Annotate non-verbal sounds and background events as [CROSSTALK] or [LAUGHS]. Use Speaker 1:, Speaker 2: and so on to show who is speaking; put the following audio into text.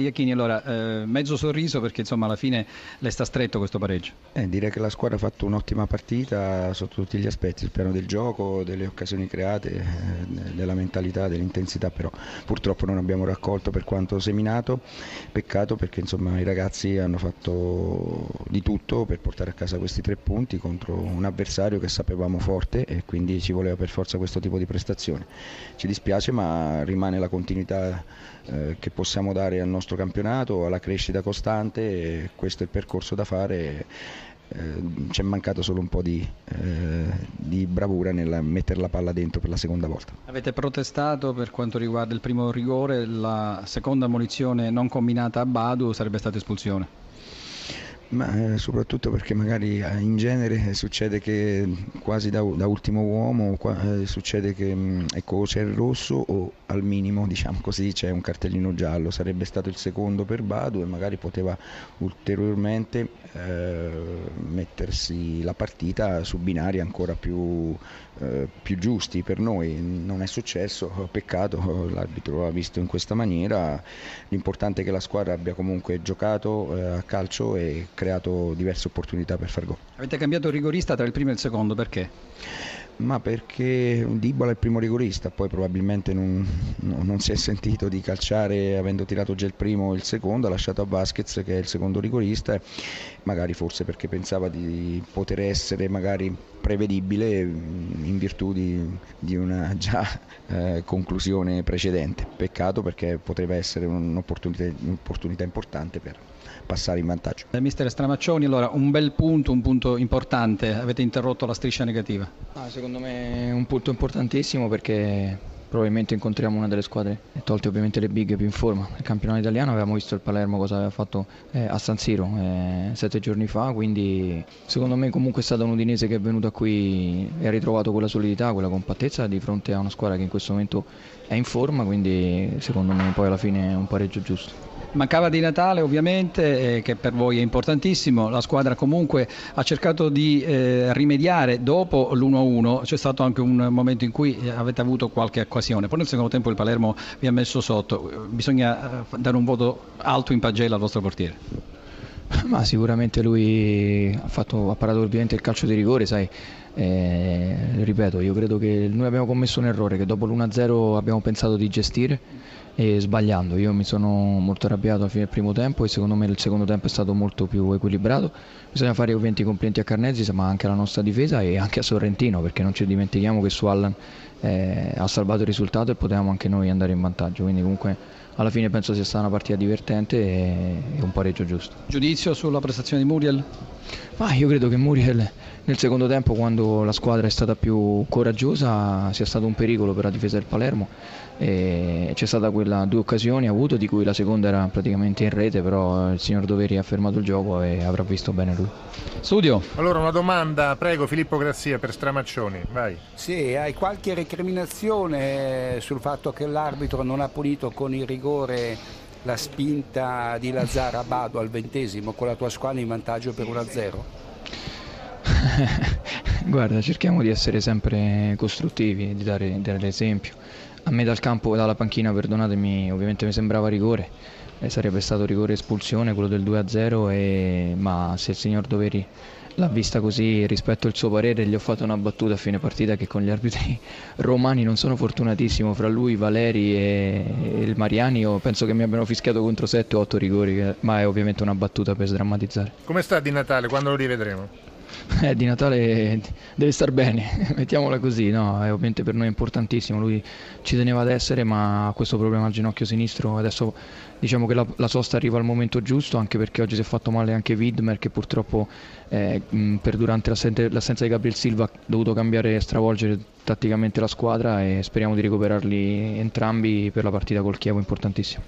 Speaker 1: Iachini, allora, eh, mezzo sorriso perché insomma alla fine le sta stretto questo pareggio.
Speaker 2: Eh, direi che la squadra ha fatto un'ottima partita sotto tutti gli aspetti, il piano del gioco, delle occasioni create, eh, della mentalità, dell'intensità, però purtroppo non abbiamo raccolto per quanto seminato, peccato perché insomma i ragazzi hanno fatto di tutto per portare a casa questi tre punti contro un avversario che sapevamo forte e quindi ci voleva per forza questo tipo di prestazione. Ci dispiace ma rimane la continuità eh, che possiamo dare al nostro nostro campionato, alla crescita costante questo è il percorso da fare. Eh, ci è mancato solo un po' di, eh, di bravura nel mettere la palla dentro per la seconda volta.
Speaker 1: Avete protestato per quanto riguarda il primo rigore, la seconda munizione non combinata a Badu sarebbe stata espulsione?
Speaker 2: Ma eh, soprattutto perché magari eh, in genere succede che quasi da, da ultimo uomo eh, succede che mm, ecco, c'è il rosso o al minimo diciamo così c'è un cartellino giallo, sarebbe stato il secondo per Badu e magari poteva ulteriormente eh, mettersi la partita su binari ancora più, eh, più giusti per noi. Non è successo, peccato, l'arbitro l'ha visto in questa maniera, l'importante è che la squadra abbia comunque giocato eh, a calcio e creato diverse opportunità per far gol.
Speaker 1: Avete cambiato rigorista tra il primo e il secondo, perché?
Speaker 2: Ma perché Dibola è il primo rigorista, poi probabilmente non, non, si è sentito di calciare avendo tirato già il primo o il secondo, ha lasciato a Vasquez che è il secondo rigorista, magari forse perché pensava di poter essere magari prevedibile in virtù di, di una già eh, conclusione precedente. Peccato perché potrebbe essere un'opportunità, un'opportunità importante per passare in vantaggio.
Speaker 1: Eh, mister Stramaccioni, allora un bel punto, un punto importante, avete interrotto la striscia negativa.
Speaker 3: Ah, secondo me è un punto importantissimo perché probabilmente incontriamo una delle squadre, tolte ovviamente le big più in forma. Nel campionato italiano avevamo visto il Palermo cosa aveva fatto eh, a San Siro eh, sette giorni fa, quindi secondo me comunque è stata un Udinese che è venuto qui e ha ritrovato quella solidità, quella compattezza di fronte a una squadra che in questo momento è in forma, quindi secondo me poi alla fine è un pareggio giusto.
Speaker 1: Mancava di Natale ovviamente, eh, che per voi è importantissimo, la squadra comunque ha cercato di eh, rimediare dopo l'1-1, c'è stato anche un momento in cui eh, avete avuto qualche occasione, poi nel secondo tempo il Palermo vi ha messo sotto, bisogna eh, dare un voto alto in pagella al vostro portiere.
Speaker 3: Ma sicuramente lui ha, fatto, ha parato ovviamente il calcio di rigore, sai, eh, ripeto, io credo che noi abbiamo commesso un errore che dopo l'1-0 abbiamo pensato di gestire e sbagliando. Io mi sono molto arrabbiato alla fine del primo tempo e secondo me il secondo tempo è stato molto più equilibrato. Bisogna fare ovviamente i complimenti a Carnezzi ma anche alla nostra difesa e anche a Sorrentino perché non ci dimentichiamo che su Allan eh, ha salvato il risultato e potevamo anche noi andare in vantaggio. Quindi comunque alla fine penso sia stata una partita divertente e, e un pareggio giusto.
Speaker 1: Giudizio sulla prestazione di Muriel?
Speaker 3: Ma io credo che Muriel nel secondo tempo quando la squadra è stata più coraggiosa sia stato un pericolo per la difesa del Palermo e c'è stata quella due occasioni avuto di cui la seconda era praticamente in rete però il signor Doveri ha fermato il gioco e avrà visto bene lui.
Speaker 1: Studio.
Speaker 4: Allora una domanda, prego Filippo Grazia per Stramaccioni, vai.
Speaker 5: Sì, hai qualche recriminazione sul fatto che l'arbitro non ha punito con il rigore la spinta di Lazzara Bado al ventesimo con la tua squadra in vantaggio per 1-0? [LAUGHS]
Speaker 3: Guarda, cerchiamo di essere sempre costruttivi, di dare, dare l'esempio. A me dal campo, dalla panchina, perdonatemi, ovviamente mi sembrava rigore, eh, sarebbe stato rigore espulsione, quello del 2-0, e... ma se il signor Doveri l'ha vista così rispetto al suo parere gli ho fatto una battuta a fine partita che con gli arbitri [LAUGHS] romani non sono fortunatissimo fra lui, Valeri e, il Mariani io penso che mi abbiano fischiato contro 7 o 8 rigori ma è ovviamente una battuta per sdrammatizzare
Speaker 4: come sta di Natale quando lo rivedremo? [LAUGHS]
Speaker 3: Eh, di Natale deve star bene, [LAUGHS] mettiamola così, no? è ovviamente per noi importantissimo, lui ci teneva ad essere ma ha questo problema al ginocchio sinistro, adesso diciamo che la, la, sosta arriva al momento giusto anche perché oggi si è fatto male anche Widmer che purtroppo eh, per durante l'assenza di Gabriel Silva ha dovuto cambiare e stravolgere tatticamente la squadra e speriamo di recuperarli entrambi per la partita col Chievo importantissimo.